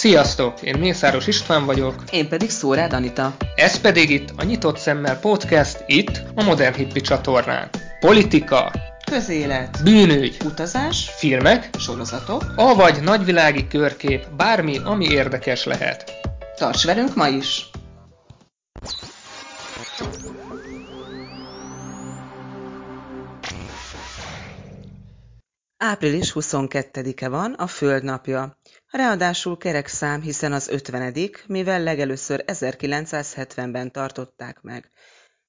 Sziasztok! Én Mészáros István vagyok. Én pedig Szórád Anita. Ez pedig itt a Nyitott Szemmel Podcast, itt a Modern Hippi csatornán. Politika, Közélet, bűnügy, utazás, filmek, sorozatok. avagy nagyvilági körkép, bármi, ami érdekes lehet. Tarts velünk ma is! Április 22-e van, a Földnapja. Ráadásul kerek szám, hiszen az 50 mivel legelőször 1970-ben tartották meg.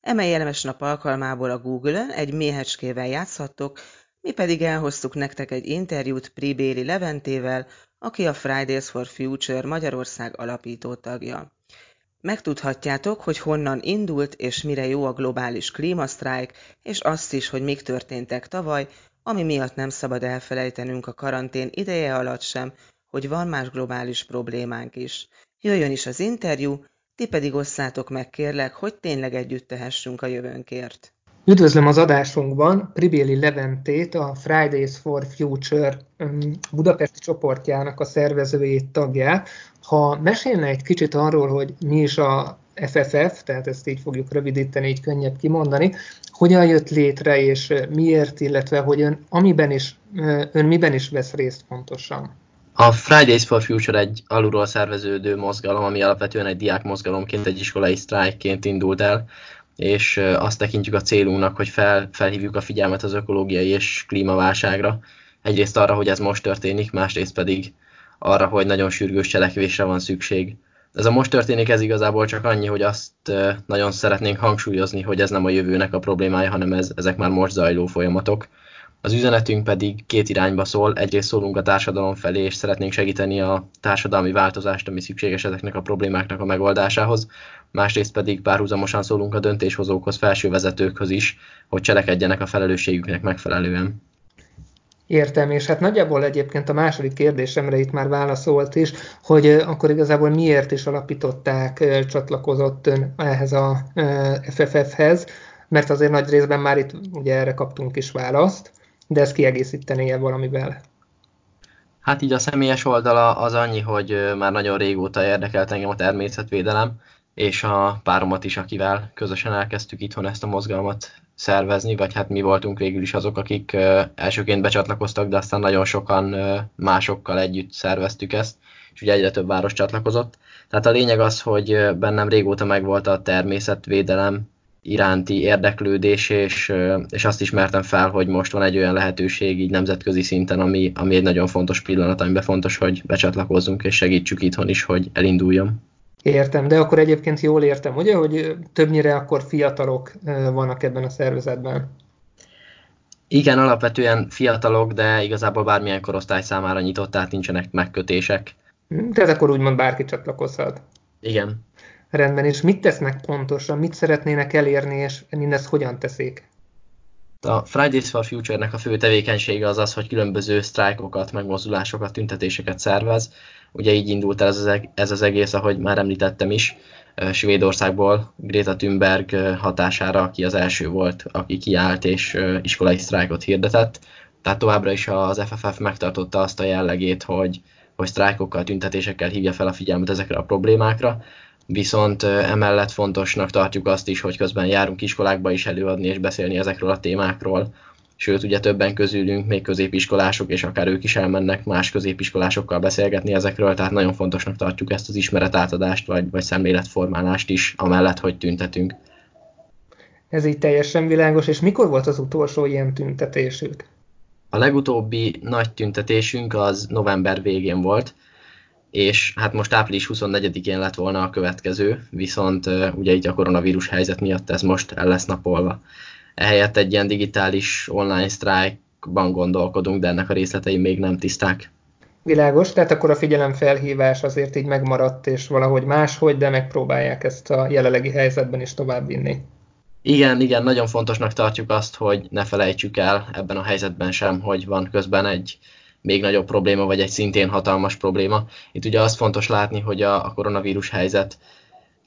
Eme jellemes nap alkalmából a Google-ön egy méhecskével játszhattok, mi pedig elhoztuk nektek egy interjút Pribéli Leventével, aki a Fridays for Future Magyarország alapító tagja. Megtudhatjátok, hogy honnan indult és mire jó a globális klímasztrájk, és azt is, hogy mik történtek tavaly, ami miatt nem szabad elfelejtenünk a karantén ideje alatt sem, hogy van más globális problémánk is. Jöjjön is az interjú, ti pedig osszátok meg kérlek, hogy tényleg együtt tehessünk a jövőnkért. Üdvözlöm az adásunkban Pribéli Leventét, a Fridays for Future budapesti csoportjának a szervezőjét tagját. Ha mesélne egy kicsit arról, hogy mi is a FFF, tehát ezt így fogjuk rövidíteni, így könnyebb kimondani, hogyan jött létre és miért, illetve hogy ön, amiben is, ön miben is vesz részt pontosan? A Fridays for Future egy alulról szerveződő mozgalom, ami alapvetően egy diák mozgalomként, egy iskolai sztrájkként indult el, és azt tekintjük a célunknak, hogy fel, felhívjuk a figyelmet az ökológiai és klímaválságra. Egyrészt arra, hogy ez most történik, másrészt pedig arra, hogy nagyon sürgős cselekvésre van szükség. Ez a most történik, ez igazából csak annyi, hogy azt nagyon szeretnénk hangsúlyozni, hogy ez nem a jövőnek a problémája, hanem ez, ezek már most zajló folyamatok. Az üzenetünk pedig két irányba szól, egyrészt szólunk a társadalom felé, és szeretnénk segíteni a társadalmi változást, ami szükséges ezeknek a problémáknak a megoldásához, másrészt pedig párhuzamosan szólunk a döntéshozókhoz, felső vezetőkhöz is, hogy cselekedjenek a felelősségüknek megfelelően. Értem, és hát nagyjából egyébként a második kérdésemre itt már válaszolt is, hogy akkor igazából miért is alapították, csatlakozott ön ehhez a FFF-hez, mert azért nagy részben már itt ugye erre kaptunk is választ, de ezt kiegészítené -e valamivel? Hát így a személyes oldala az annyi, hogy már nagyon régóta érdekelt engem a természetvédelem, és a páromat is, akivel közösen elkezdtük itthon ezt a mozgalmat szervezni, vagy hát mi voltunk végül is azok, akik elsőként becsatlakoztak, de aztán nagyon sokan másokkal együtt szerveztük ezt, és ugye egyre több város csatlakozott. Tehát a lényeg az, hogy bennem régóta megvolt a természetvédelem iránti érdeklődés, és, és azt ismertem fel, hogy most van egy olyan lehetőség így nemzetközi szinten, ami, ami egy nagyon fontos pillanat, amiben fontos, hogy becsatlakozzunk, és segítsük itthon is, hogy elinduljon. Értem, de akkor egyébként jól értem, ugye, hogy többnyire akkor fiatalok vannak ebben a szervezetben. Igen, alapvetően fiatalok, de igazából bármilyen korosztály számára nyitott, tehát nincsenek megkötések. Hm, tehát akkor úgymond bárki csatlakozhat. Igen. Rendben, és mit tesznek pontosan, mit szeretnének elérni, és mindezt hogyan teszik? A Fridays for Future-nek a fő tevékenysége az az, hogy különböző sztrájkokat, megmozdulásokat, tüntetéseket szervez. Ugye így indult ez az, ez az egész, ahogy már említettem is, Svédországból Greta Thunberg hatására, aki az első volt, aki kiállt és iskolai sztrájkot hirdetett. Tehát továbbra is az FFF megtartotta azt a jellegét, hogy, hogy sztrájkokkal, tüntetésekkel hívja fel a figyelmet ezekre a problémákra, viszont emellett fontosnak tartjuk azt is, hogy közben járunk iskolákba is előadni és beszélni ezekről a témákról. Sőt, ugye többen közülünk még középiskolások, és akár ők is elmennek más középiskolásokkal beszélgetni ezekről, tehát nagyon fontosnak tartjuk ezt az ismeretátadást, vagy, vagy szemléletformálást is, amellett, hogy tüntetünk. Ez így teljesen világos, és mikor volt az utolsó ilyen tüntetésük? A legutóbbi nagy tüntetésünk az november végén volt, és hát most április 24-én lett volna a következő, viszont ugye így a koronavírus helyzet miatt ez most el lesz napolva. Ehelyett egy ilyen digitális online sztrájkban gondolkodunk, de ennek a részletei még nem tiszták. Világos, tehát akkor a figyelemfelhívás azért így megmaradt, és valahogy máshogy, de megpróbálják ezt a jelenlegi helyzetben is továbbvinni. Igen, igen, nagyon fontosnak tartjuk azt, hogy ne felejtsük el ebben a helyzetben sem, hogy van közben egy még nagyobb probléma, vagy egy szintén hatalmas probléma. Itt ugye az fontos látni, hogy a, a koronavírus helyzet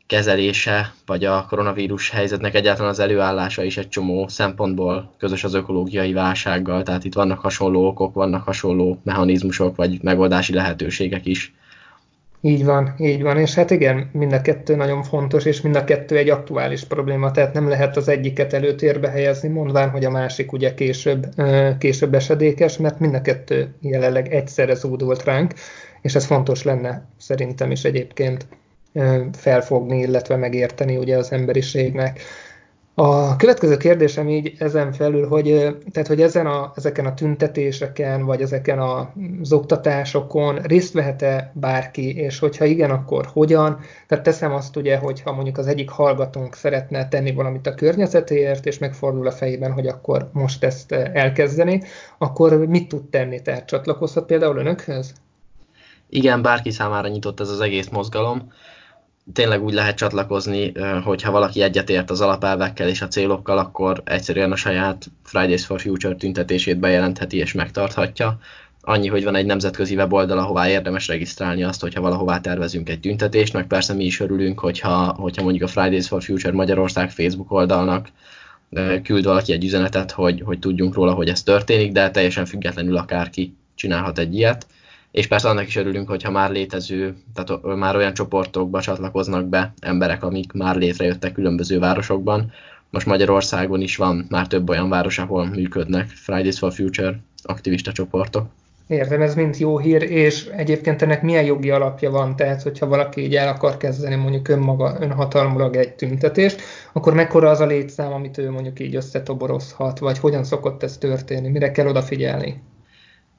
kezelése, vagy a koronavírus helyzetnek egyáltalán az előállása is egy csomó szempontból közös az ökológiai válsággal, tehát itt vannak hasonló okok, vannak hasonló mechanizmusok, vagy megoldási lehetőségek is. Így van, így van, és hát igen, mind a kettő nagyon fontos, és mind a kettő egy aktuális probléma, tehát nem lehet az egyiket előtérbe helyezni, mondván, hogy a másik ugye később, később esedékes, mert mind a kettő jelenleg egyszerre zúdult ránk, és ez fontos lenne szerintem is egyébként felfogni, illetve megérteni ugye az emberiségnek. A következő kérdésem így ezen felül, hogy, tehát, hogy ezen a, ezeken a tüntetéseken, vagy ezeken az oktatásokon részt vehet-e bárki, és hogyha igen, akkor hogyan? Tehát teszem azt ugye, hogyha mondjuk az egyik hallgatónk szeretne tenni valamit a környezetéért, és megfordul a fejében, hogy akkor most ezt elkezdeni, akkor mit tud tenni? Tehát csatlakozhat például önökhöz? Igen, bárki számára nyitott ez az egész mozgalom tényleg úgy lehet csatlakozni, hogyha valaki egyetért az alapelvekkel és a célokkal, akkor egyszerűen a saját Fridays for Future tüntetését bejelentheti és megtarthatja. Annyi, hogy van egy nemzetközi weboldal, ahová érdemes regisztrálni azt, hogyha valahová tervezünk egy tüntetést, meg persze mi is örülünk, hogyha, hogyha mondjuk a Fridays for Future Magyarország Facebook oldalnak küld valaki egy üzenetet, hogy, hogy tudjunk róla, hogy ez történik, de teljesen függetlenül akárki csinálhat egy ilyet és persze annak is örülünk, hogyha már létező, tehát már olyan csoportokba csatlakoznak be emberek, amik már létrejöttek különböző városokban. Most Magyarországon is van már több olyan város, ahol működnek Fridays for Future aktivista csoportok. Értem, ez mind jó hír, és egyébként ennek milyen jogi alapja van, tehát hogyha valaki így el akar kezdeni mondjuk önmaga, önhatalmulag egy tüntetést, akkor mekkora az a létszám, amit ő mondjuk így összetoborozhat, vagy hogyan szokott ez történni, mire kell odafigyelni?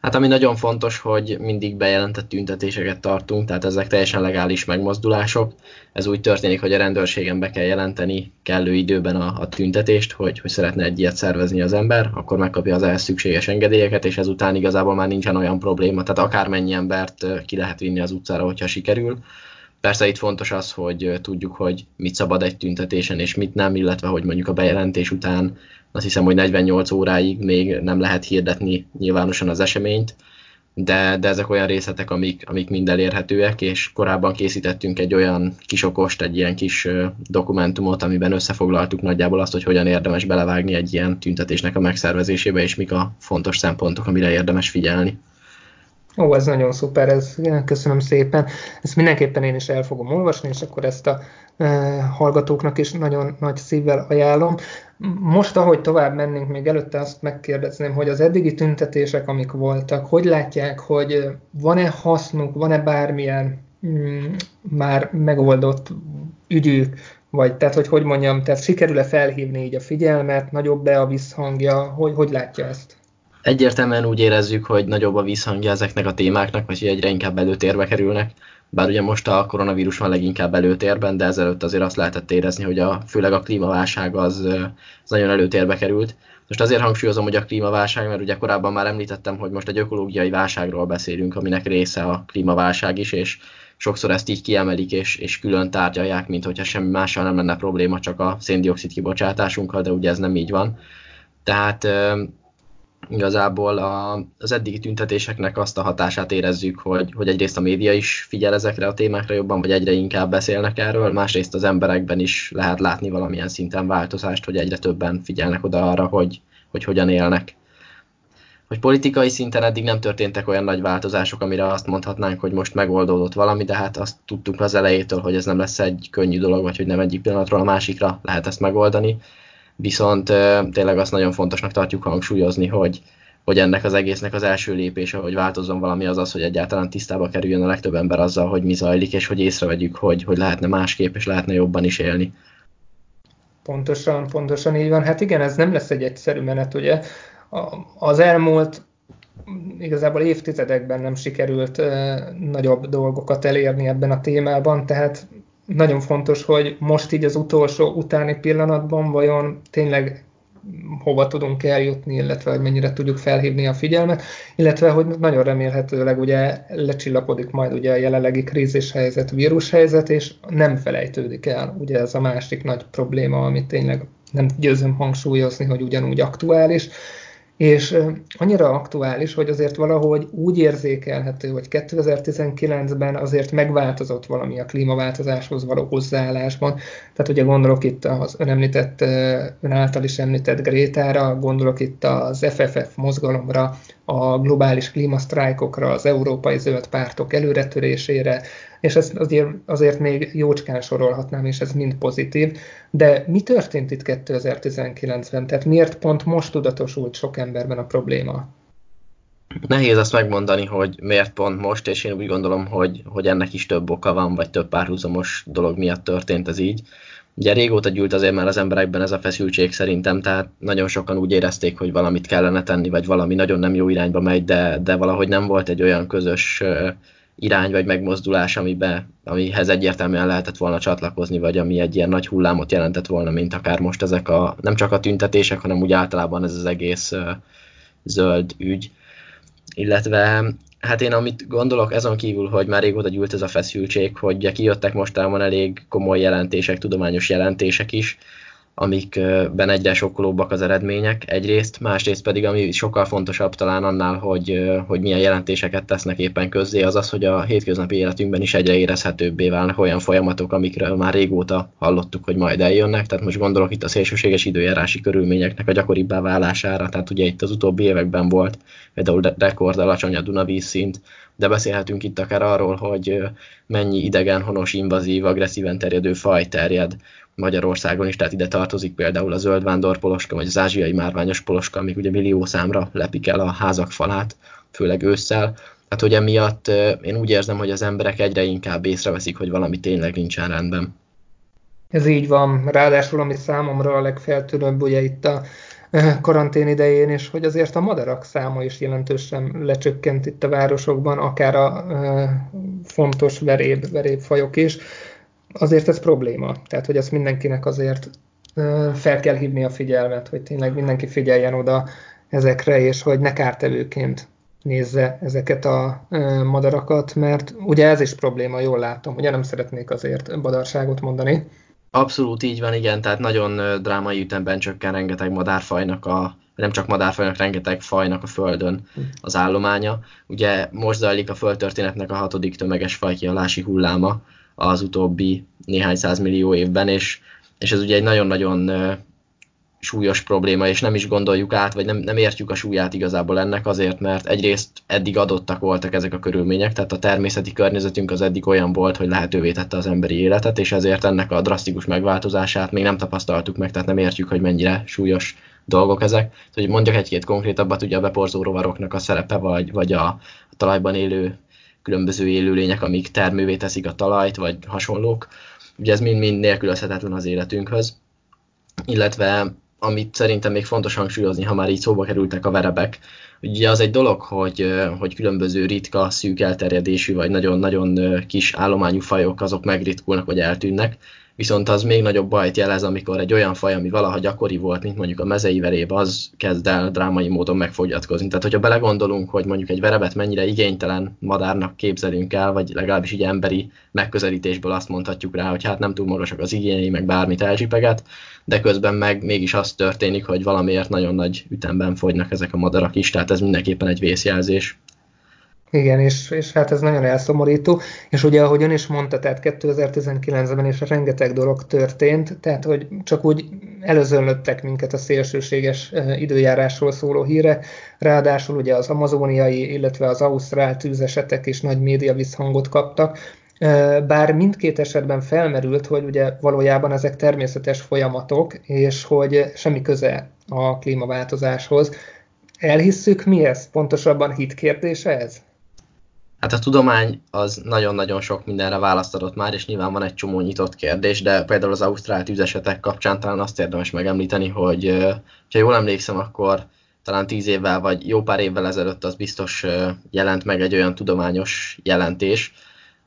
Hát ami nagyon fontos, hogy mindig bejelentett tüntetéseket tartunk, tehát ezek teljesen legális megmozdulások. Ez úgy történik, hogy a rendőrségen be kell jelenteni kellő időben a, a tüntetést, hogy, hogy szeretne egy ilyet szervezni az ember, akkor megkapja az ehhez szükséges engedélyeket, és ezután igazából már nincsen olyan probléma, tehát akármennyi embert ki lehet vinni az utcára, hogyha sikerül. Persze itt fontos az, hogy tudjuk, hogy mit szabad egy tüntetésen és mit nem, illetve hogy mondjuk a bejelentés után azt hiszem, hogy 48 óráig még nem lehet hirdetni nyilvánosan az eseményt, de, de ezek olyan részletek, amik, amik mind elérhetőek, és korábban készítettünk egy olyan kis okost, egy ilyen kis dokumentumot, amiben összefoglaltuk nagyjából azt, hogy hogyan érdemes belevágni egy ilyen tüntetésnek a megszervezésébe, és mik a fontos szempontok, amire érdemes figyelni. Ó, ez nagyon szuper, ez, köszönöm szépen. Ezt mindenképpen én is el fogom olvasni, és akkor ezt a e, hallgatóknak is nagyon nagy szívvel ajánlom. Most, ahogy tovább mennénk, még előtte azt megkérdezném, hogy az eddigi tüntetések, amik voltak, hogy látják, hogy van-e hasznuk, van-e bármilyen mm, már megoldott ügyük, vagy tehát, hogy hogy mondjam, tehát sikerül-e felhívni így a figyelmet, nagyobb-e a visszhangja, hogy, hogy látja ezt? Egyértelműen úgy érezzük, hogy nagyobb a visszhangja ezeknek a témáknak, vagy egyre inkább előtérbe kerülnek. Bár ugye most a koronavírus van leginkább előtérben, de ezelőtt azért azt lehetett érezni, hogy a, főleg a klímaválság az, az nagyon előtérbe került. Most azért hangsúlyozom, hogy a klímaválság, mert ugye korábban már említettem, hogy most egy ökológiai válságról beszélünk, aminek része a klímaválság is, és sokszor ezt így kiemelik és, és külön tárgyalják, mint hogyha semmi mással nem lenne probléma, csak a széndiokszid kibocsátásunkkal, de ugye ez nem így van. Tehát igazából a, az eddigi tüntetéseknek azt a hatását érezzük, hogy, hogy egyrészt a média is figyel ezekre a témákra jobban, vagy egyre inkább beszélnek erről, másrészt az emberekben is lehet látni valamilyen szinten változást, hogy egyre többen figyelnek oda arra, hogy, hogy hogyan élnek. Hogy politikai szinten eddig nem történtek olyan nagy változások, amire azt mondhatnánk, hogy most megoldódott valami, de hát azt tudtuk az elejétől, hogy ez nem lesz egy könnyű dolog, vagy hogy nem egyik pillanatról a másikra lehet ezt megoldani viszont tényleg azt nagyon fontosnak tartjuk hangsúlyozni, hogy, hogy ennek az egésznek az első lépése, hogy változzon valami, az az, hogy egyáltalán tisztába kerüljön a legtöbb ember azzal, hogy mi zajlik, és hogy észrevegyük, hogy, hogy lehetne másképp, és lehetne jobban is élni. Pontosan, pontosan így van. Hát igen, ez nem lesz egy egyszerű menet, ugye. Az elmúlt igazából évtizedekben nem sikerült nagyobb dolgokat elérni ebben a témában, tehát nagyon fontos, hogy most így az utolsó utáni pillanatban vajon tényleg hova tudunk eljutni, illetve hogy mennyire tudjuk felhívni a figyelmet, illetve hogy nagyon remélhetőleg ugye lecsillapodik majd ugye a jelenlegi krízishelyzet, vírushelyzet, és nem felejtődik el ugye ez a másik nagy probléma, amit tényleg nem győzöm hangsúlyozni, hogy ugyanúgy aktuális, és annyira aktuális, hogy azért valahogy úgy érzékelhető, hogy 2019-ben azért megváltozott valami a klímaváltozáshoz való hozzáállásban. Tehát ugye gondolok itt az ön, említett, ön által is említett Grétára, gondolok itt az FFF mozgalomra, a globális klímasztrájkokra, az európai zöld pártok előretörésére, és ezt azért, azért még jócskán sorolhatnám, és ez mind pozitív. De mi történt itt 2019-ben? Tehát miért pont most tudatosult sok emberben a probléma? Nehéz azt megmondani, hogy miért pont most, és én úgy gondolom, hogy, hogy ennek is több oka van, vagy több párhuzamos dolog miatt történt ez így. Ugye régóta gyűlt azért már az emberekben ez a feszültség szerintem, tehát nagyon sokan úgy érezték, hogy valamit kellene tenni, vagy valami nagyon nem jó irányba megy, de, de valahogy nem volt egy olyan közös irány vagy megmozdulás, amibe, amihez egyértelműen lehetett volna csatlakozni, vagy ami egy ilyen nagy hullámot jelentett volna, mint akár most ezek a, nem csak a tüntetések, hanem úgy általában ez az egész zöld ügy. Illetve Hát én amit gondolok, azon kívül, hogy már régóta gyűlt ez a feszültség, hogy kijöttek mostában elég komoly jelentések, tudományos jelentések is, amikben egyre sokkolóbbak az eredmények egyrészt, másrészt pedig, ami sokkal fontosabb talán annál, hogy, hogy milyen jelentéseket tesznek éppen közzé, az az, hogy a hétköznapi életünkben is egyre érezhetőbbé válnak olyan folyamatok, amikről már régóta hallottuk, hogy majd eljönnek, tehát most gondolok itt a szélsőséges időjárási körülményeknek a gyakoribbá válására, tehát ugye itt az utóbbi években volt például rekord alacsony a Dunavíz szint, de beszélhetünk itt akár arról, hogy mennyi idegen, honos, invazív, agresszíven terjedő faj terjed Magyarországon is, tehát ide tartozik például a zöldvándor poloska, vagy az ázsiai márványos poloska, amik ugye millió számra lepik el a házak falát, főleg ősszel. Hát hogy emiatt én úgy érzem, hogy az emberek egyre inkább észreveszik, hogy valami tényleg nincsen rendben. Ez így van. Ráadásul, ami számomra a legfeltűnőbb, ugye itt a karantén idején, és hogy azért a madarak száma is jelentősen lecsökkent itt a városokban, akár a fontos veréb, verébfajok is azért ez probléma. Tehát, hogy ezt mindenkinek azért fel kell hívni a figyelmet, hogy tényleg mindenki figyeljen oda ezekre, és hogy ne kártevőként nézze ezeket a madarakat, mert ugye ez is probléma, jól látom. Ugye nem szeretnék azért badarságot mondani. Abszolút így van, igen, tehát nagyon drámai ütemben csökken rengeteg madárfajnak a, nem csak madárfajnak, rengeteg fajnak a Földön az állománya. Ugye most zajlik a földtörténetnek a hatodik tömeges fajkialási hulláma, az utóbbi néhány százmillió évben, és, és ez ugye egy nagyon-nagyon súlyos probléma, és nem is gondoljuk át, vagy nem, nem értjük a súlyát igazából ennek azért, mert egyrészt eddig adottak voltak ezek a körülmények, tehát a természeti környezetünk az eddig olyan volt, hogy lehetővé tette az emberi életet, és ezért ennek a drasztikus megváltozását még nem tapasztaltuk meg, tehát nem értjük, hogy mennyire súlyos dolgok ezek. Hogy mondjak egy-két konkrétabbat, ugye a beporzó rovaroknak a szerepe, vagy, vagy a, talajban élő különböző élőlények, amik termővé teszik a talajt, vagy hasonlók. Ugye ez mind-mind nélkülözhetetlen az életünkhöz. Illetve amit szerintem még fontos hangsúlyozni, ha már így szóba kerültek a verebek, ugye az egy dolog, hogy, hogy különböző ritka, szűk elterjedésű, vagy nagyon-nagyon kis állományú fajok azok megritkulnak, vagy eltűnnek, viszont az még nagyobb bajt jelez, amikor egy olyan faj, ami valaha gyakori volt, mint mondjuk a mezei veréb, az kezd el drámai módon megfogyatkozni. Tehát, hogyha belegondolunk, hogy mondjuk egy verebet mennyire igénytelen madárnak képzelünk el, vagy legalábbis így emberi megközelítésből azt mondhatjuk rá, hogy hát nem túl magasak az igényei, meg bármit elzsipeget, de közben meg mégis az történik, hogy valamiért nagyon nagy ütemben fogynak ezek a madarak is, tehát ez mindenképpen egy vészjelzés. Igen, és, és hát ez nagyon elszomorító, és ugye ahogy ön is mondta, tehát 2019-ben is rengeteg dolog történt, tehát hogy csak úgy előzönlöttek minket a szélsőséges időjárásról szóló hírek, ráadásul ugye az amazóniai, illetve az ausztrál tűzesetek is nagy média visszhangot kaptak, bár mindkét esetben felmerült, hogy ugye valójában ezek természetes folyamatok, és hogy semmi köze a klímaváltozáshoz. Elhisszük mi ez? Pontosabban hit kérdése ez? Hát a tudomány az nagyon-nagyon sok mindenre választ adott már, és nyilván van egy csomó nyitott kérdés, de például az ausztrál tűzesetek kapcsán talán azt érdemes megemlíteni, hogy ha jól emlékszem, akkor talán tíz évvel vagy jó pár évvel ezelőtt az biztos jelent meg egy olyan tudományos jelentés,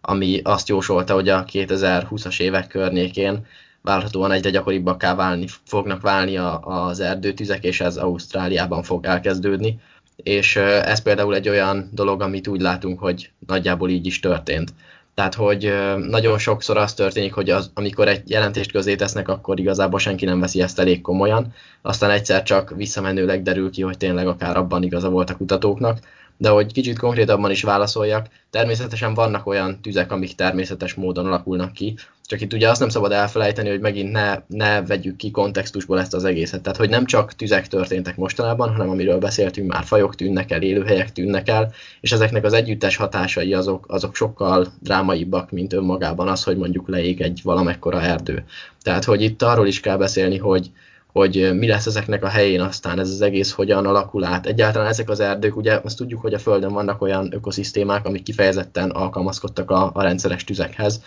ami azt jósolta, hogy a 2020-as évek környékén várhatóan egyre gyakoribbakká válni, fognak válni az erdőtüzek, és ez Ausztráliában fog elkezdődni és ez például egy olyan dolog, amit úgy látunk, hogy nagyjából így is történt. Tehát, hogy nagyon sokszor az történik, hogy az, amikor egy jelentést közé tesznek, akkor igazából senki nem veszi ezt elég komolyan, aztán egyszer csak visszamenőleg derül ki, hogy tényleg akár abban igaza volt a kutatóknak, De hogy kicsit konkrétabban is válaszoljak, természetesen vannak olyan tüzek, amik természetes módon alakulnak ki, csak itt ugye azt nem szabad elfelejteni, hogy megint ne, ne vegyük ki kontextusból ezt az egészet. Tehát, hogy nem csak tüzek történtek mostanában, hanem amiről beszéltünk, már fajok tűnnek el, élőhelyek tűnnek el, és ezeknek az együttes hatásai azok, azok sokkal drámaibbak, mint önmagában az, hogy mondjuk leég egy valamekkora erdő. Tehát, hogy itt arról is kell beszélni, hogy, hogy mi lesz ezeknek a helyén aztán ez az egész hogyan alakul át. Egyáltalán ezek az erdők, ugye azt tudjuk, hogy a Földön vannak olyan ökoszisztémák, amik kifejezetten alkalmazkodtak a, a rendszeres tüzekhez,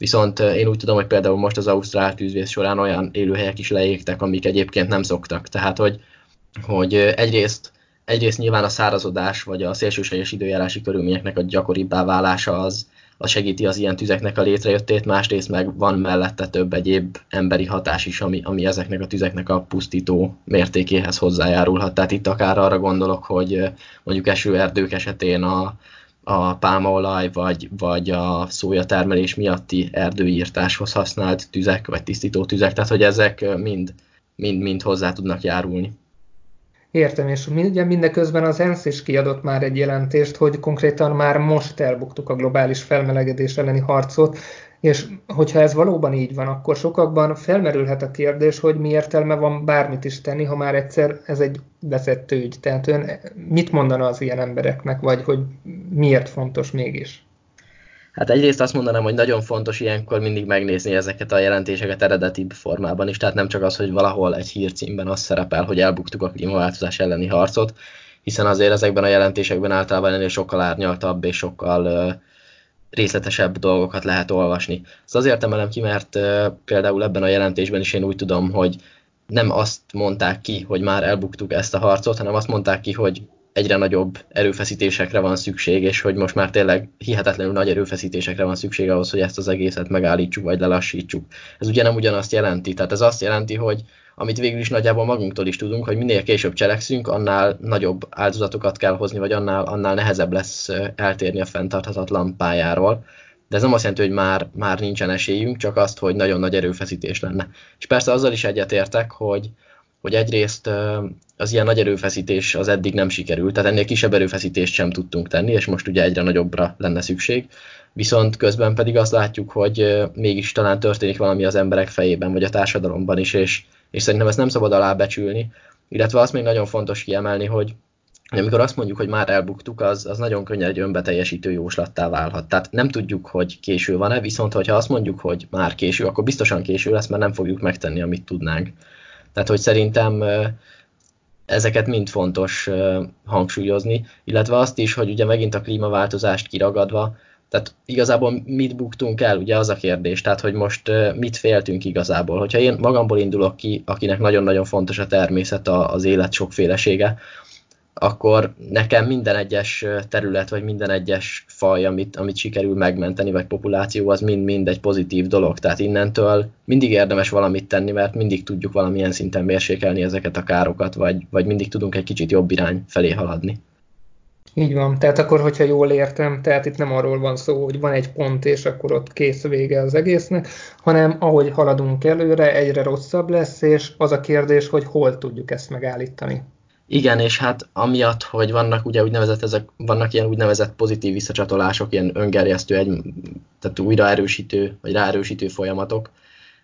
Viszont én úgy tudom, hogy például most az Ausztrál tűzvész során olyan élőhelyek is leégtek, amik egyébként nem szoktak. Tehát, hogy, hogy egyrészt, egyrészt nyilván a szárazodás, vagy a szélsőséges időjárási körülményeknek a gyakoribbá válása az, az segíti az ilyen tüzeknek a létrejöttét, másrészt meg van mellette több egyéb emberi hatás is, ami, ami ezeknek a tüzeknek a pusztító mértékéhez hozzájárulhat. Tehát itt akár arra gondolok, hogy mondjuk esőerdők esetén a, a pálmaolaj vagy, vagy a szója termelés miatti erdőírtáshoz használt tüzek, vagy tisztító tüzek, tehát hogy ezek mind, mind, mind hozzá tudnak járulni. Értem, és ugye mindeközben az ENSZ is kiadott már egy jelentést, hogy konkrétan már most elbuktuk a globális felmelegedés elleni harcot, és hogyha ez valóban így van, akkor sokakban felmerülhet a kérdés, hogy mi értelme van bármit is tenni, ha már egyszer ez egy veszett ügy. Tehát ön mit mondana az ilyen embereknek, vagy hogy miért fontos mégis? Hát egyrészt azt mondanám, hogy nagyon fontos ilyenkor mindig megnézni ezeket a jelentéseket eredetibb formában is, tehát nem csak az, hogy valahol egy hírcímben az szerepel, hogy elbuktuk a klímaváltozás elleni harcot, hiszen azért ezekben a jelentésekben általában ennél sokkal árnyaltabb és sokkal részletesebb dolgokat lehet olvasni. Ezt azért emelem ki, mert például ebben a jelentésben is én úgy tudom, hogy nem azt mondták ki, hogy már elbuktuk ezt a harcot, hanem azt mondták ki, hogy egyre nagyobb erőfeszítésekre van szükség, és hogy most már tényleg hihetetlenül nagy erőfeszítésekre van szükség ahhoz, hogy ezt az egészet megállítsuk, vagy lelassítsuk. Ez ugye nem ugyanazt jelenti, tehát ez azt jelenti, hogy amit végül is nagyjából magunktól is tudunk, hogy minél később cselekszünk, annál nagyobb áldozatokat kell hozni, vagy annál, annál nehezebb lesz eltérni a fenntarthatatlan pályáról. De ez nem azt jelenti, hogy már, már nincsen esélyünk, csak azt, hogy nagyon nagy erőfeszítés lenne. És persze azzal is egyetértek, hogy, hogy egyrészt az ilyen nagy erőfeszítés az eddig nem sikerült, tehát ennél kisebb erőfeszítést sem tudtunk tenni, és most ugye egyre nagyobbra lenne szükség. Viszont közben pedig azt látjuk, hogy mégis talán történik valami az emberek fejében, vagy a társadalomban is, és, és szerintem ezt nem szabad alábecsülni. Illetve azt még nagyon fontos kiemelni, hogy amikor azt mondjuk, hogy már elbuktuk, az, az nagyon könnyen egy önbeteljesítő jóslattá válhat. Tehát nem tudjuk, hogy késő van-e, viszont hogyha azt mondjuk, hogy már késő, akkor biztosan késő lesz, mert nem fogjuk megtenni, amit tudnánk. Tehát, hogy szerintem ezeket mind fontos hangsúlyozni, illetve azt is, hogy ugye megint a klímaváltozást kiragadva, tehát igazából mit buktunk el, ugye az a kérdés, tehát hogy most mit féltünk igazából. Hogyha én magamból indulok ki, akinek nagyon-nagyon fontos a természet, az élet sokfélesége, akkor nekem minden egyes terület, vagy minden egyes faj, amit, amit sikerül megmenteni, vagy populáció, az mind-mind egy pozitív dolog. Tehát innentől mindig érdemes valamit tenni, mert mindig tudjuk valamilyen szinten mérsékelni ezeket a károkat, vagy, vagy mindig tudunk egy kicsit jobb irány felé haladni. Így van, tehát akkor, hogyha jól értem, tehát itt nem arról van szó, hogy van egy pont, és akkor ott kész vége az egésznek, hanem ahogy haladunk előre, egyre rosszabb lesz, és az a kérdés, hogy hol tudjuk ezt megállítani. Igen, és hát amiatt, hogy vannak ugye úgynevezett ezek, vannak ilyen úgynevezett pozitív visszacsatolások, ilyen öngerjesztő, egy, tehát újra erősítő, vagy ráerősítő folyamatok,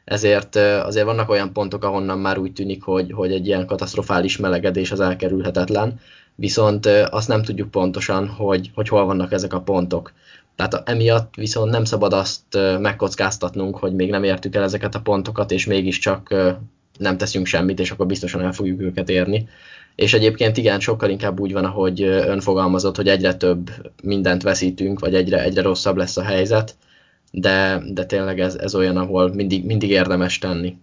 ezért azért vannak olyan pontok, ahonnan már úgy tűnik, hogy, hogy egy ilyen katasztrofális melegedés az elkerülhetetlen, viszont azt nem tudjuk pontosan, hogy, hogy hol vannak ezek a pontok. Tehát emiatt viszont nem szabad azt megkockáztatnunk, hogy még nem értük el ezeket a pontokat, és mégiscsak nem teszünk semmit, és akkor biztosan el fogjuk őket érni. És egyébként igen, sokkal inkább úgy van, ahogy ön fogalmazott, hogy egyre több mindent veszítünk, vagy egyre, egyre rosszabb lesz a helyzet, de, de tényleg ez, ez olyan, ahol mindig, mindig érdemes tenni.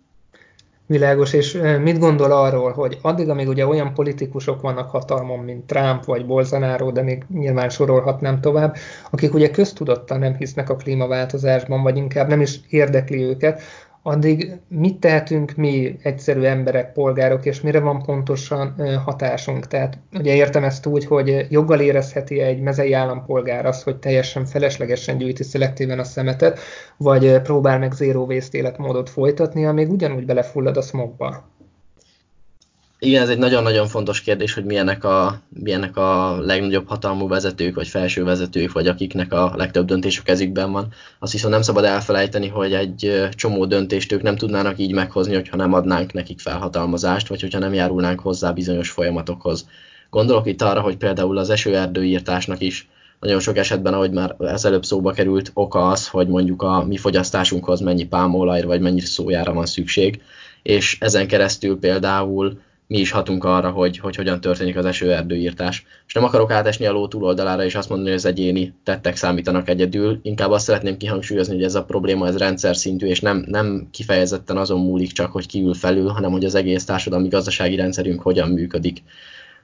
Világos, és mit gondol arról, hogy addig, amíg ugye olyan politikusok vannak hatalmon, mint Trump vagy Bolsonaro, de még nyilván sorolhatnám tovább, akik ugye köztudottan nem hisznek a klímaváltozásban, vagy inkább nem is érdekli őket, addig mit tehetünk mi egyszerű emberek, polgárok, és mire van pontosan hatásunk? Tehát ugye értem ezt úgy, hogy joggal érezheti egy mezei állampolgár azt, hogy teljesen feleslegesen gyűjti szelektíven a szemetet, vagy próbál meg zero waste életmódot folytatni, amíg ugyanúgy belefullad a smogba. Igen, ez egy nagyon-nagyon fontos kérdés, hogy milyenek a, milyenek a legnagyobb hatalmú vezetők, vagy felső vezetők, vagy akiknek a legtöbb döntés a kezükben van. Azt viszont nem szabad elfelejteni, hogy egy csomó döntést ők nem tudnának így meghozni, hogyha nem adnánk nekik felhatalmazást, vagy hogyha nem járulnánk hozzá bizonyos folyamatokhoz. Gondolok itt arra, hogy például az esőerdőírtásnak is nagyon sok esetben, ahogy már ezelőbb szóba került, oka az, hogy mondjuk a mi fogyasztásunkhoz mennyi pálmaolajra vagy mennyi szójára van szükség, és ezen keresztül például mi is hatunk arra, hogy, hogy hogyan történik az esőerdőírtás. És nem akarok átesni a ló túloldalára és azt mondani, hogy az egyéni tettek számítanak egyedül, inkább azt szeretném kihangsúlyozni, hogy ez a probléma ez rendszer szintű, és nem, nem kifejezetten azon múlik csak, hogy kiül felül, hanem hogy az egész társadalmi gazdasági rendszerünk hogyan működik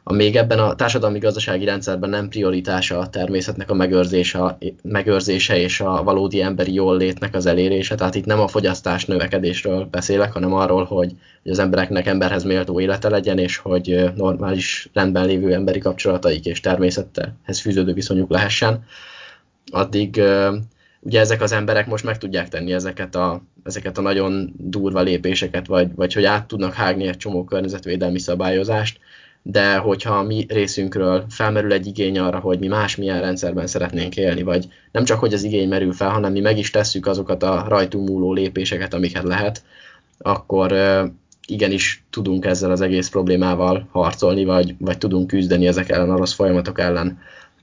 a még ebben a társadalmi gazdasági rendszerben nem prioritása a természetnek a megőrzése, megőrzése és a valódi emberi jólétnek az elérése. Tehát itt nem a fogyasztás növekedésről beszélek, hanem arról, hogy, hogy az embereknek emberhez méltó élete legyen, és hogy normális rendben lévő emberi kapcsolataik és természethez fűződő viszonyuk lehessen. Addig ugye ezek az emberek most meg tudják tenni ezeket a, ezeket a nagyon durva lépéseket, vagy, vagy hogy át tudnak hágni egy csomó környezetvédelmi szabályozást, de hogyha a mi részünkről felmerül egy igény arra, hogy mi másmilyen rendszerben szeretnénk élni, vagy nem csak, hogy az igény merül fel, hanem mi meg is tesszük azokat a rajtunk múló lépéseket, amiket lehet, akkor igenis tudunk ezzel az egész problémával harcolni, vagy, vagy tudunk küzdeni ezek ellen, a rossz folyamatok ellen.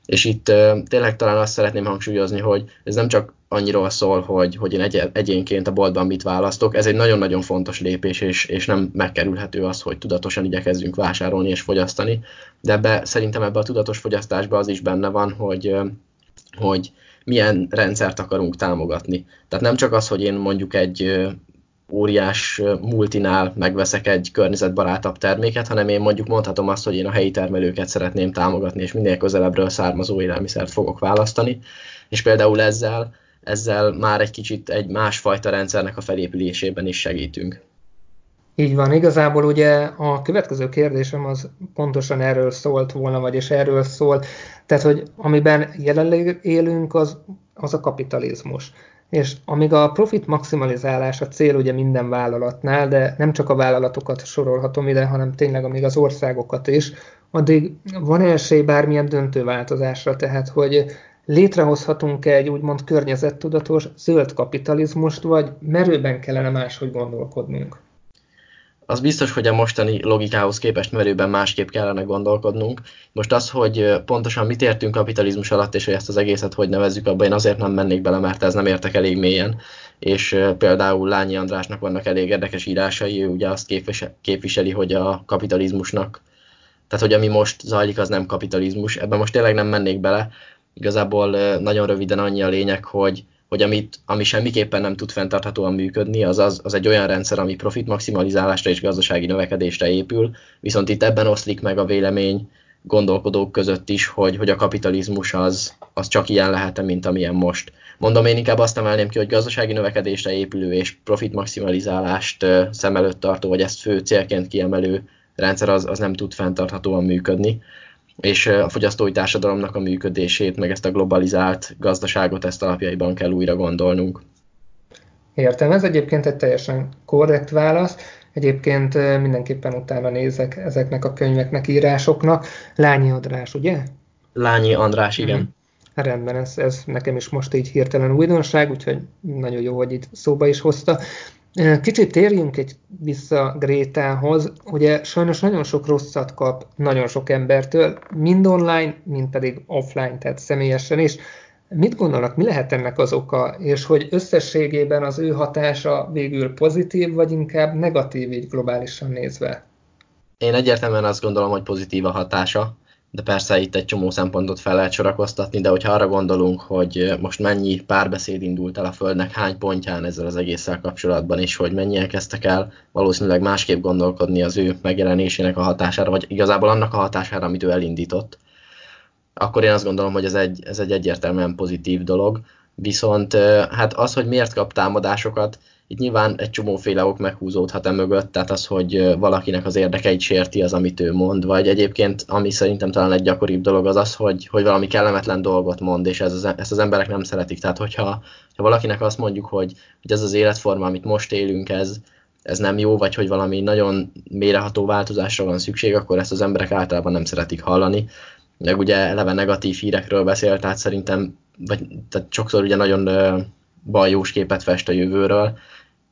És itt tényleg talán azt szeretném hangsúlyozni, hogy ez nem csak annyiról szól, hogy, hogy én egy, egyénként a boltban mit választok. Ez egy nagyon-nagyon fontos lépés, és, és nem megkerülhető az, hogy tudatosan igyekezzünk vásárolni és fogyasztani. De ebbe, szerintem ebbe a tudatos fogyasztásban az is benne van, hogy, hogy milyen rendszert akarunk támogatni. Tehát nem csak az, hogy én mondjuk egy óriás multinál megveszek egy környezetbarátabb terméket, hanem én mondjuk mondhatom azt, hogy én a helyi termelőket szeretném támogatni, és minél közelebbről származó élelmiszert fogok választani, és például ezzel ezzel már egy kicsit egy másfajta rendszernek a felépülésében is segítünk. Így van, igazából ugye a következő kérdésem az pontosan erről szólt volna, vagyis erről szól, tehát hogy amiben jelenleg élünk, az, az a kapitalizmus. És amíg a profit maximalizálás a cél ugye minden vállalatnál, de nem csak a vállalatokat sorolhatom ide, hanem tényleg amíg az országokat is, addig van esély bármilyen döntő változásra, tehát hogy létrehozhatunk-e egy úgymond környezettudatos zöld kapitalizmust, vagy merőben kellene máshogy gondolkodnunk? Az biztos, hogy a mostani logikához képest merőben másképp kellene gondolkodnunk. Most az, hogy pontosan mit értünk kapitalizmus alatt, és hogy ezt az egészet hogy nevezzük, abban én azért nem mennék bele, mert ez nem értek elég mélyen. És például Lányi Andrásnak vannak elég érdekes írásai, ő ugye azt képviseli, hogy a kapitalizmusnak, tehát hogy ami most zajlik, az nem kapitalizmus. Ebben most tényleg nem mennék bele, Igazából nagyon röviden annyi a lényeg, hogy, hogy amit, ami semmiképpen nem tud fenntarthatóan működni, az, az, az egy olyan rendszer, ami profit maximalizálásra és gazdasági növekedésre épül, viszont itt ebben oszlik meg a vélemény gondolkodók között is, hogy, hogy a kapitalizmus az, az csak ilyen lehet mint amilyen most. Mondom, én inkább azt emelném ki, hogy gazdasági növekedésre épülő és profit maximalizálást szem előtt tartó, vagy ezt fő célként kiemelő rendszer az, az nem tud fenntarthatóan működni és a fogyasztói társadalomnak a működését, meg ezt a globalizált gazdaságot, ezt alapjaiban kell újra gondolnunk. Értem, ez egyébként egy teljesen korrekt válasz. Egyébként mindenképpen utána nézek ezeknek a könyveknek, írásoknak. Lányi András, ugye? Lányi András, igen. Hmm. Rendben, ez, ez nekem is most így hirtelen újdonság, úgyhogy nagyon jó, hogy itt szóba is hozta. Kicsit térjünk egy vissza Grétához. Ugye sajnos nagyon sok rosszat kap nagyon sok embertől, mind online, mind pedig offline, tehát személyesen is. Mit gondolnak, mi lehet ennek az oka, és hogy összességében az ő hatása végül pozitív, vagy inkább negatív így globálisan nézve? Én egyértelműen azt gondolom, hogy pozitív a hatása de persze itt egy csomó szempontot fel lehet sorakoztatni, de hogyha arra gondolunk, hogy most mennyi párbeszéd indult el a Földnek hány pontján ezzel az egésszel kapcsolatban, és hogy mennyien kezdtek el valószínűleg másképp gondolkodni az ő megjelenésének a hatására, vagy igazából annak a hatására, amit ő elindított, akkor én azt gondolom, hogy ez egy, ez egy egyértelműen pozitív dolog. Viszont hát az, hogy miért kap támadásokat, itt nyilván egy csomóféle ok meghúzódhat e mögött, tehát az, hogy valakinek az érdekeit sérti az, amit ő mond, vagy egyébként, ami szerintem talán egy gyakoribb dolog az az, hogy, hogy valami kellemetlen dolgot mond, és ez az, ezt az emberek nem szeretik. Tehát, hogyha ha valakinek azt mondjuk, hogy, hogy ez az életforma, amit most élünk, ez, ez nem jó, vagy hogy valami nagyon méreható változásra van szükség, akkor ezt az emberek általában nem szeretik hallani. Meg ugye eleve negatív hírekről beszél, tehát szerintem vagy, tehát sokszor ugye nagyon bajós képet fest a jövőről,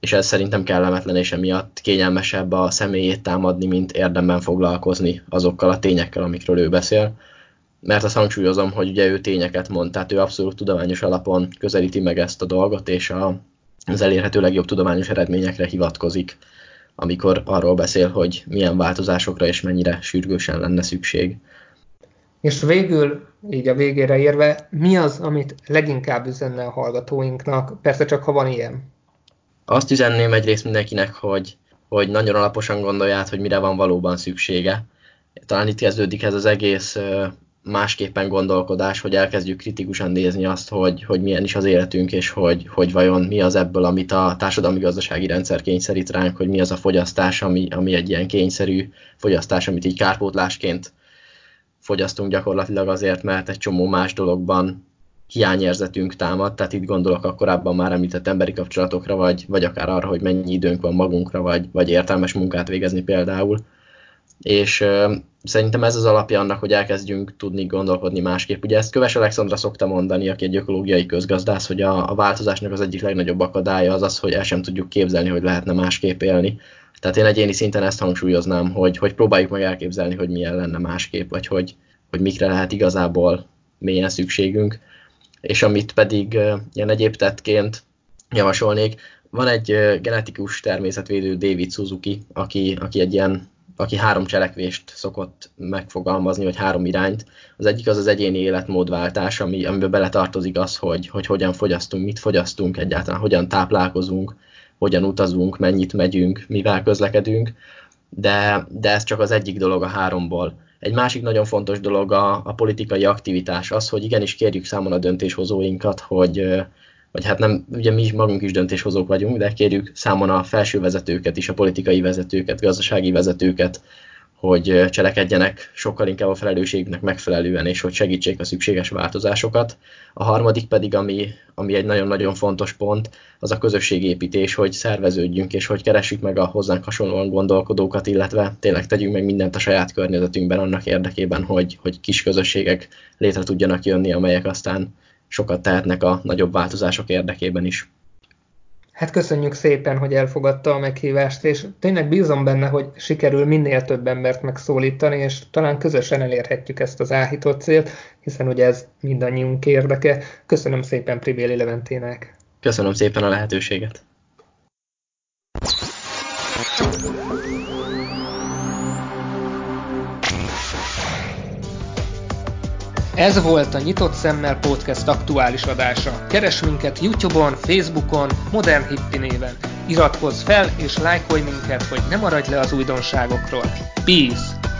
és ez szerintem kellemetlen, és emiatt kényelmesebb a személyét támadni, mint érdemben foglalkozni azokkal a tényekkel, amikről ő beszél. Mert azt hangsúlyozom, hogy ugye ő tényeket mond, tehát ő abszolút tudományos alapon közelíti meg ezt a dolgot, és a, az elérhető legjobb tudományos eredményekre hivatkozik, amikor arról beszél, hogy milyen változásokra és mennyire sürgősen lenne szükség. És végül, így a végére érve, mi az, amit leginkább üzenne a hallgatóinknak, persze csak ha van ilyen? Azt üzenném egyrészt mindenkinek, hogy, hogy nagyon alaposan gondolját, hogy mire van valóban szüksége. Talán itt kezdődik ez az egész másképpen gondolkodás, hogy elkezdjük kritikusan nézni azt, hogy, hogy milyen is az életünk, és hogy, hogy vajon mi az ebből, amit a társadalmi-gazdasági rendszer kényszerít ránk, hogy mi az a fogyasztás, ami, ami egy ilyen kényszerű fogyasztás, amit így kárpótlásként fogyasztunk gyakorlatilag azért, mert egy csomó más dologban hiányérzetünk támad, tehát itt gondolok a korábban már említett emberi kapcsolatokra, vagy, vagy akár arra, hogy mennyi időnk van magunkra, vagy, vagy értelmes munkát végezni például. És ö, szerintem ez az alapja annak, hogy elkezdjünk tudni gondolkodni másképp. Ugye ezt Köves Alexandra szokta mondani, aki egy ökológiai közgazdász, hogy a, a változásnak az egyik legnagyobb akadálya az az, hogy el sem tudjuk képzelni, hogy lehetne másképp élni. Tehát én egyéni szinten ezt hangsúlyoznám, hogy, hogy próbáljuk meg elképzelni, hogy milyen lenne másképp, vagy hogy, hogy mikre lehet igazából mélyen szükségünk. És amit pedig ilyen egyéb tettként javasolnék, van egy genetikus természetvédő David Suzuki, aki, aki egy ilyen aki három cselekvést szokott megfogalmazni, vagy három irányt. Az egyik az az egyéni életmódváltás, ami, amiben beletartozik az, hogy, hogy hogyan fogyasztunk, mit fogyasztunk egyáltalán, hogyan táplálkozunk, hogyan utazunk, mennyit megyünk, mivel közlekedünk, de, de ez csak az egyik dolog a háromból. Egy másik nagyon fontos dolog a, a politikai aktivitás, az, hogy igenis kérjük számon a döntéshozóinkat, hogy, vagy hát nem, ugye mi magunk is döntéshozók vagyunk, de kérjük számon a felső vezetőket is, a politikai vezetőket, gazdasági vezetőket, hogy cselekedjenek sokkal inkább a felelősségüknek megfelelően, és hogy segítsék a szükséges változásokat. A harmadik pedig, ami, ami egy nagyon-nagyon fontos pont, az a közösségépítés, hogy szerveződjünk, és hogy keressük meg a hozzánk hasonlóan gondolkodókat, illetve tényleg tegyünk meg mindent a saját környezetünkben annak érdekében, hogy, hogy kis közösségek létre tudjanak jönni, amelyek aztán sokat tehetnek a nagyobb változások érdekében is. Hát köszönjük szépen, hogy elfogadta a meghívást, és tényleg bízom benne, hogy sikerül minél több embert megszólítani, és talán közösen elérhetjük ezt az áhított célt, hiszen ugye ez mindannyiunk érdeke. Köszönöm szépen Pribéli Leventének. Köszönöm szépen a lehetőséget. Ez volt a Nyitott Szemmel Podcast aktuális adása. Keres minket Youtube-on, Facebookon, Modern Hippi néven. Iratkozz fel és lájkolj minket, hogy ne maradj le az újdonságokról. Peace!